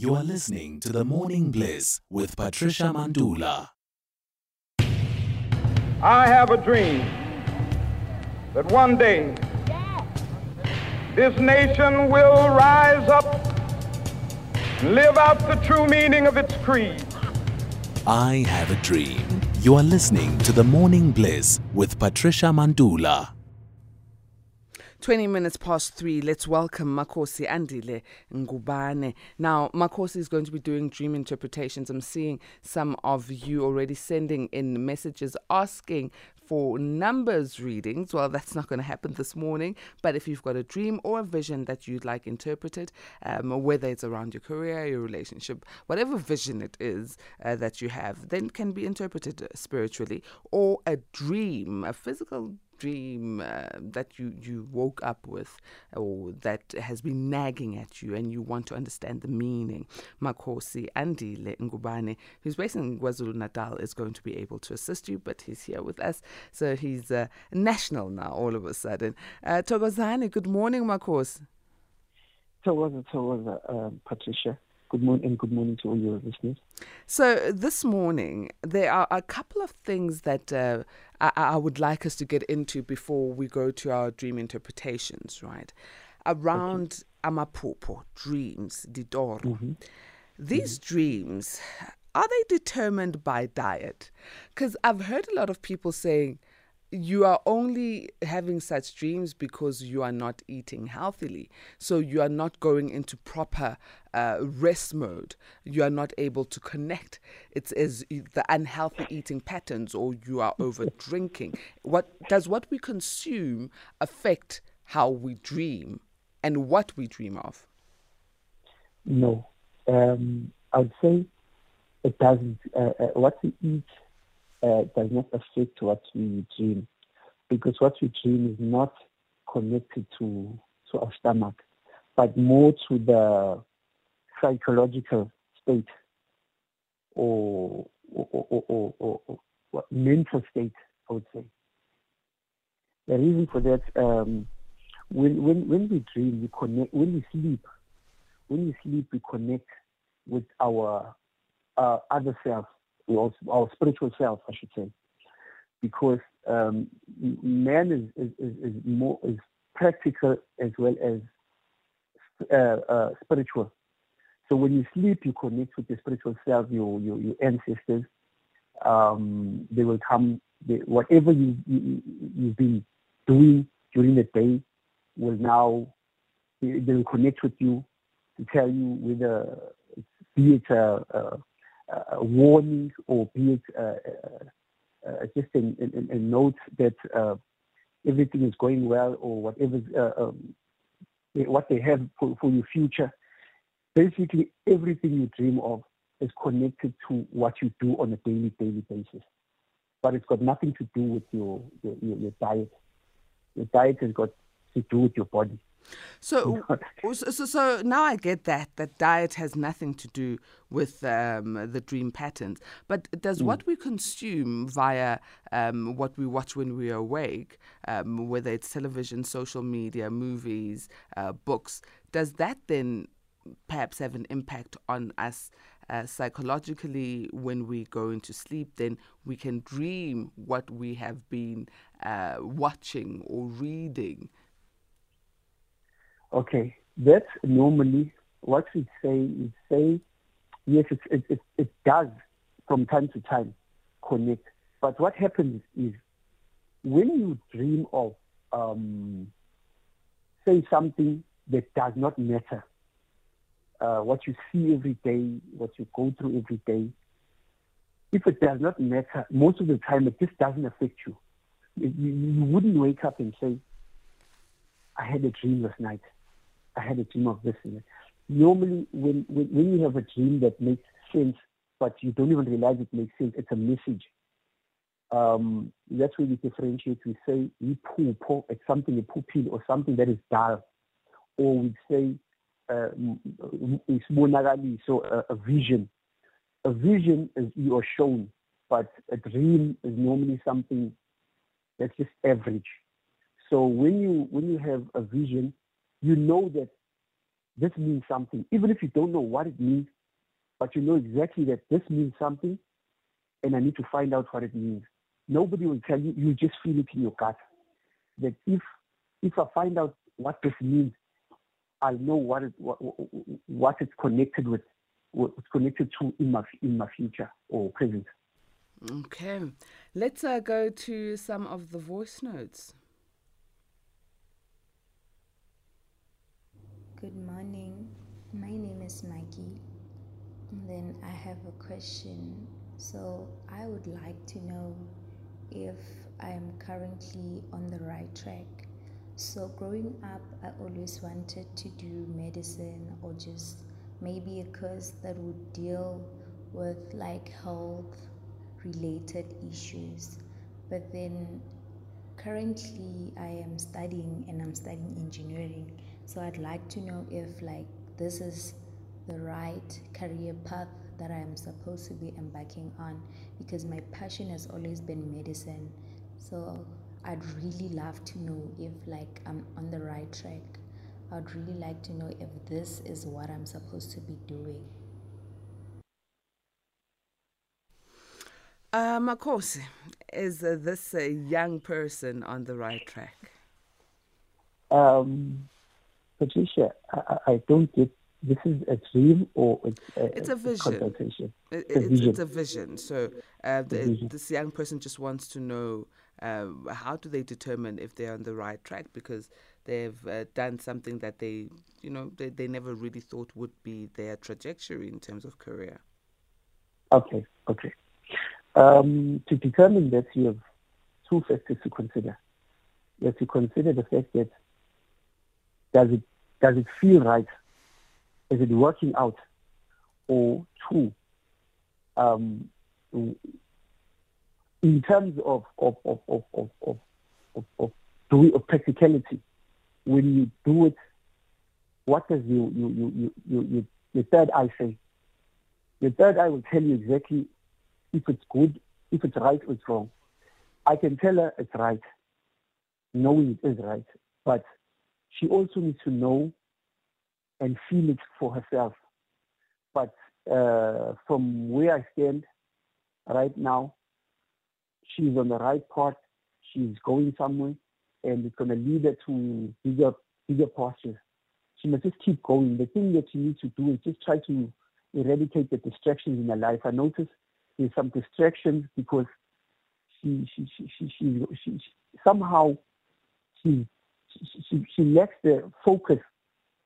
You are listening to the Morning Bliss with Patricia Mandula. I have a dream that one day this nation will rise up and live out the true meaning of its creed. I have a dream. You are listening to the Morning Bliss with Patricia Mandula. 20 minutes past three, let's welcome Makhosi Andile Ngubane. Now, Makhosi is going to be doing dream interpretations. I'm seeing some of you already sending in messages asking for numbers readings. Well, that's not going to happen this morning, but if you've got a dream or a vision that you'd like interpreted, um, whether it's around your career, your relationship, whatever vision it is uh, that you have, then can be interpreted spiritually, or a dream, a physical dream uh, that you, you woke up with or that has been nagging at you and you want to understand the meaning. Makhosi Andile Ngubane, who's based in KwaZulu Natal, is going to be able to assist you, but he's here with us. So he's uh, national now all of a sudden. Uh, Thokozani, good morning, Makhosi. Thokoza, Thokoza, um, Patricia. Good morning and good morning to all your listeners. So, this morning, there are a couple of things that uh, I, I, would like us to get into before we go to our dream interpretations, right? Around okay. Amaphupho, dreams, Didor. Mm-hmm. These mm-hmm. dreams, are they determined by diet? Because I've heard a lot of people saying, you are only having such dreams because you are not eating healthily. So you are not going into proper uh, rest mode. You are not able to connect. It's as the unhealthy eating patterns, or you are over drinking. What does what we consume affect how we dream and what we dream of? No, um, I would say it doesn't. Uh, uh, what we eat uh, does not affect what we dream because what we dream is not connected to, to our stomach, but more to the psychological state or, or, or, or or mental state, I would say. The reason for that, um, when, when, when we dream, we connect, when we sleep, when we sleep, we connect with our uh, other self, our, spiritual self, I should say, because um, man is, is, is, more is practical as well as uh, uh, spiritual. So when you sleep, you connect with your spiritual self, your your, your ancestors. Um, they will come. They, whatever you, you you've been doing during the day will now they, they will connect with you to tell you whether be it a, a, a warning or be it a, uh, just a, note that uh, everything is going well or whatever uh, um, what they have for, for your future. Basically, everything you dream of is connected to what you do on a daily, daily basis. But it's got nothing to do with your, your, your diet. Your diet has got to do with your body. So, so, so now I get that that diet has nothing to do with um, the dream patterns. But does mm. what we consume via um, what we watch when we are awake, um, whether it's television, social media, movies, uh, books, does that then perhaps have an impact on us uh, psychologically when we go into sleep? Then we can dream what we have been uh, watching or reading. Okay, that's normally what we say is say, yes, it, it, it, it does from time to time connect. But what happens is when you dream of, um, say, something that does not matter, uh, what you see every day, what you go through every day, if it does not matter, most of the time it just doesn't affect you. You, you wouldn't wake up and say, I had a dream last night. I had a dream of this. Normally, when, when, when you have a dream that makes sense, but you don't even realize it makes sense, it's a message. Um, that's where we differentiate. We say we it's something a pupil or something that is dull, or we say uh, so a, a vision. A vision is you are shown, but a dream is normally something that's just average. So when you when you have a vision, you know that this means something, even if you don't know what it means, but you know exactly that this means something, and I need to find out what it means. Nobody will tell you, you just feel it in your gut. That if if I find out what this means, I'll know what it what, what it's connected with, what it's connected to in my in my future or present. Okay, let's uh, go to some of the voice notes. Good morning. My name is Maggie. And then I have a question. So I would like to know if I am currently on the right track. So growing up, I always wanted to do medicine or just maybe a course that would deal with like health related issues. But then currently I am studying and I'm studying engineering. So I'd like to know if like this is the right career path that I am supposed to be embarking on because my passion has always been medicine. So I'd really love to know if like I'm on the right track. I'd really like to know if this is what I'm supposed to be doing. Um, of course, is uh, this a young person on the right track? Um, Patricia, I, I don't get this is a dream or it's a, it's a vision. It, it's, vision. it's, a vision. So uh, the, vision. this young person just wants to know uh, how do they determine if they're on the right track because they've uh, done something that they, you know, they, they never really thought would be their trajectory in terms of career. Okay, okay. Um, to determine that, you have two factors to consider. You have to consider the fact that does it does it feel right? Is it working out? Or two, um, in terms of of of of of of, of, of, of practicality, when you do it, what does you you you, you, you your third eye say? Your third eye will tell you exactly if it's good, if it's right or it's wrong. I can tell her it's right, knowing it is right, but she also needs to know and feel it for herself. But uh, from where I stand right now, she's on the right path. She's going somewhere, and it's going to lead her to bigger, bigger pastures. She must just keep going. The thing that she needs to do is just try to eradicate the distractions in her life. I notice there's some distractions because she, she, she, she, she, she, she somehow she she, she lacks the focus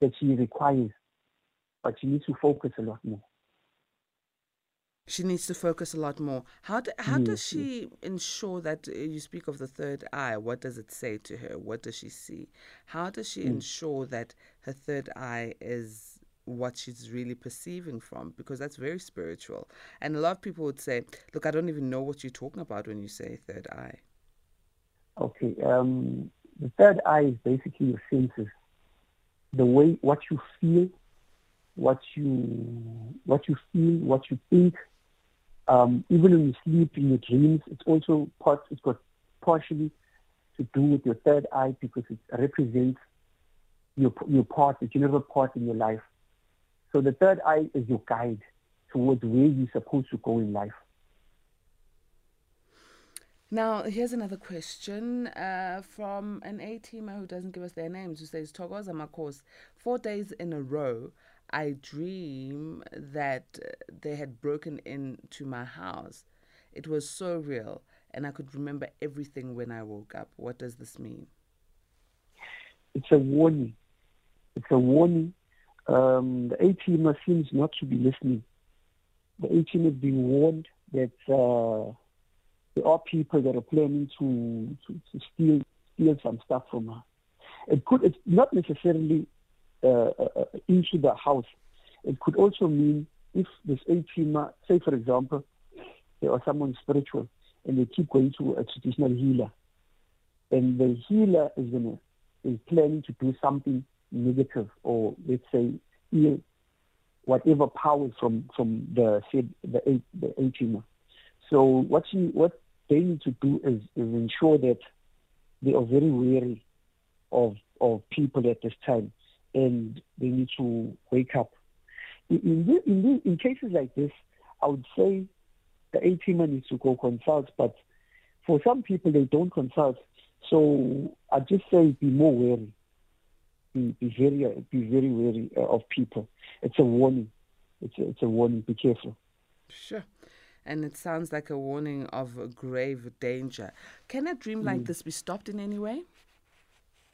that she requires, but she needs to focus a lot more. She needs to focus a lot more. How do, how yes, does she yes. ensure that uh, you speak of the third eye? What does it say to her? What does she see? How does she mm. ensure that her third eye is what she's really perceiving from? Because that's very spiritual. And a lot of people would say, "Look, I don't even know what you're talking about when you say third eye." Okay. Um, the third eye is basically your senses, the way what you feel, what you what you feel, what you think. Um, even when you sleep in your dreams, it's also part. It's got partially to do with your third eye because it represents your your part, the general part in your life. So the third eye is your guide towards where you're supposed to go in life. Now, here's another question uh, from an A teamer who doesn't give us their names, who says, Thokoza Makos, four days in a row, I dream that they had broken into my house. It was so real, and I could remember everything when I woke up. What does this mean? It's a warning. It's a warning. Um, the A teamer seems not to be listening. The A team is being warned that. Uh, there are people that are planning to, to, to steal steal some stuff from her. It could it's not necessarily uh, uh, into the house. It could also mean if this A say for example, there are someone spiritual and they keep going to a traditional healer, and the healer is gonna is planning to do something negative or let's say ill, whatever powers from from the said the the. So what she what they need to do is, is ensure that they are very wary of of people at this time. and they need to wake up. In, in, in, in cases like this, I would say the A teamer needs to go consult, but for some people, they don't consult. So I just say be more wary. Be, be very, be very wary of people. It's a warning. It's a, it's a warning. Be careful. Sure. And it sounds like a warning of grave danger. Can a dream like mm. this be stopped in any way?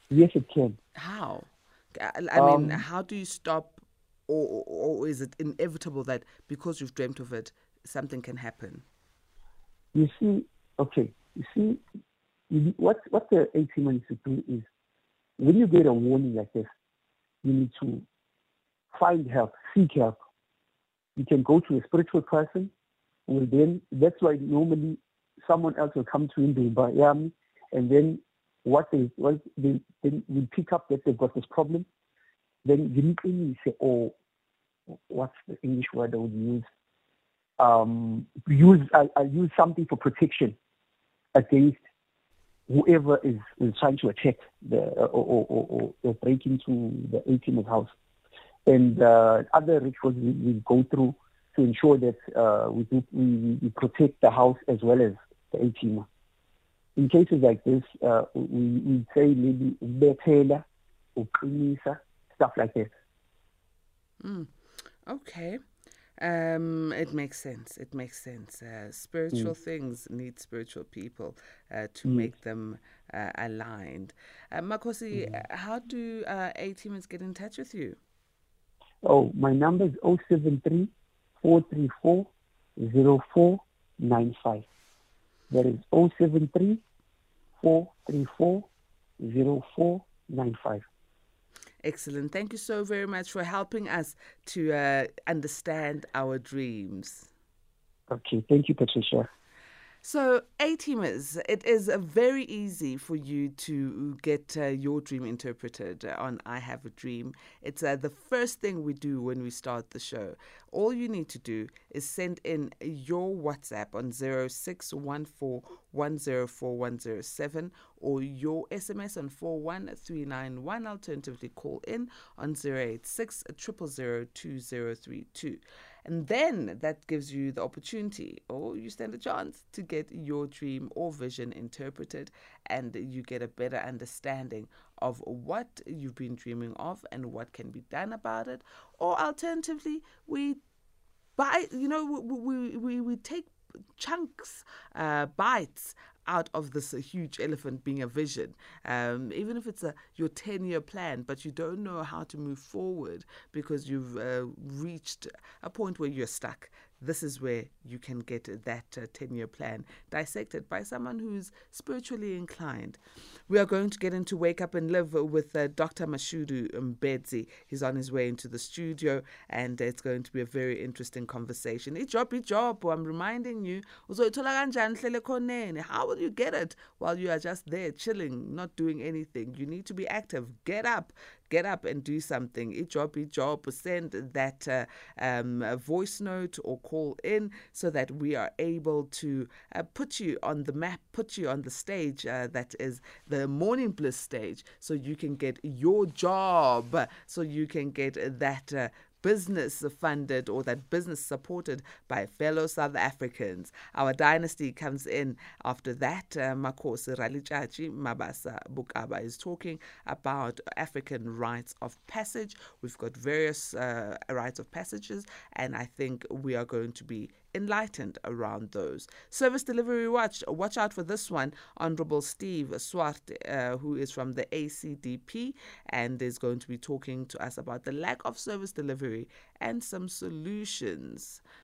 Yes, it can. How? I mean, um, how do you stop, or, or is it inevitable that because you've dreamt of it, something can happen? You see, okay, you see, what what the A team needs to do is, when you get a warning like this, you need to find help, seek help. You can go to a spiritual person, will then that's why normally someone else will come to him, by Yami, and then what they what they then will pick up that they've got this problem. Then you say, oh, what's the English word I would use? Um, use I, I use something for protection against whoever is, is trying to attack the or, or, or, or break into the A-teamer's house. And uh, other rituals we, we, go through to ensure that uh, we, we, we protect the house as well as the A-teamer in cases like this, uh, we, we say maybe or uqinisa, stuff like that. Mm. Okay. Um, it makes sense. It makes sense. Uh, spiritual mm. things need spiritual people uh, to mm. make them uh, aligned. Uh, Makhosi, mm. how do uh, A teamers get in touch with you? Oh, my number is 073 434 0495. That is 073 434 0495. Excellent. Thank you so very much for helping us to uh, understand our dreams. Okay. Thank you, Patricia. So, A teamers, it is very easy for you to get uh, your dream interpreted on I Have a Dream. It's uh, the first thing we do when we start the show. All you need to do is send in your WhatsApp on 0614104107 or your SMS on 41391. Alternatively, call in on 086 0002032. And then that gives you the opportunity, or you stand a chance to get your dream or vision interpreted, and you get a better understanding of what you've been dreaming of and what can be done about it. Or alternatively, we buy, you know, we, we, we take chunks, uh, bites out of this huge elephant being a vision, um, even if it's a your 10 year plan, but you don't know how to move forward because you've uh, reached a point where you're stuck this is where you can get that 10 uh, year plan dissected by someone who's spiritually inclined. We are going to get into Wake Up and Live with uh, Dr. Mashudu Mbedzi. He's on his way into the studio, and it's going to be a very interesting conversation. job, job. I'm reminding you. How will you get it while you are just there chilling, not doing anything? You need to be active. Get up get up and do something. Each job, send that uh, um, voice note or call in so that we are able to uh, put you on the map, put you on the stage uh, that is the Morning Bliss stage so you can get your job, so you can get that uh, business funded or that business supported by fellow South Africans. Our dynasty comes in after that. Uh, Makhosi Ralichachi Mabasa Bukaba is talking about African rites of passage. We've got various uh, rites of passages, and I think we are going to be enlightened around those. Service Delivery Watch, watch out for this one. Honorable Steve Swart, uh, who is from the ACDP and is going to be talking to us about the lack of service delivery and some solutions.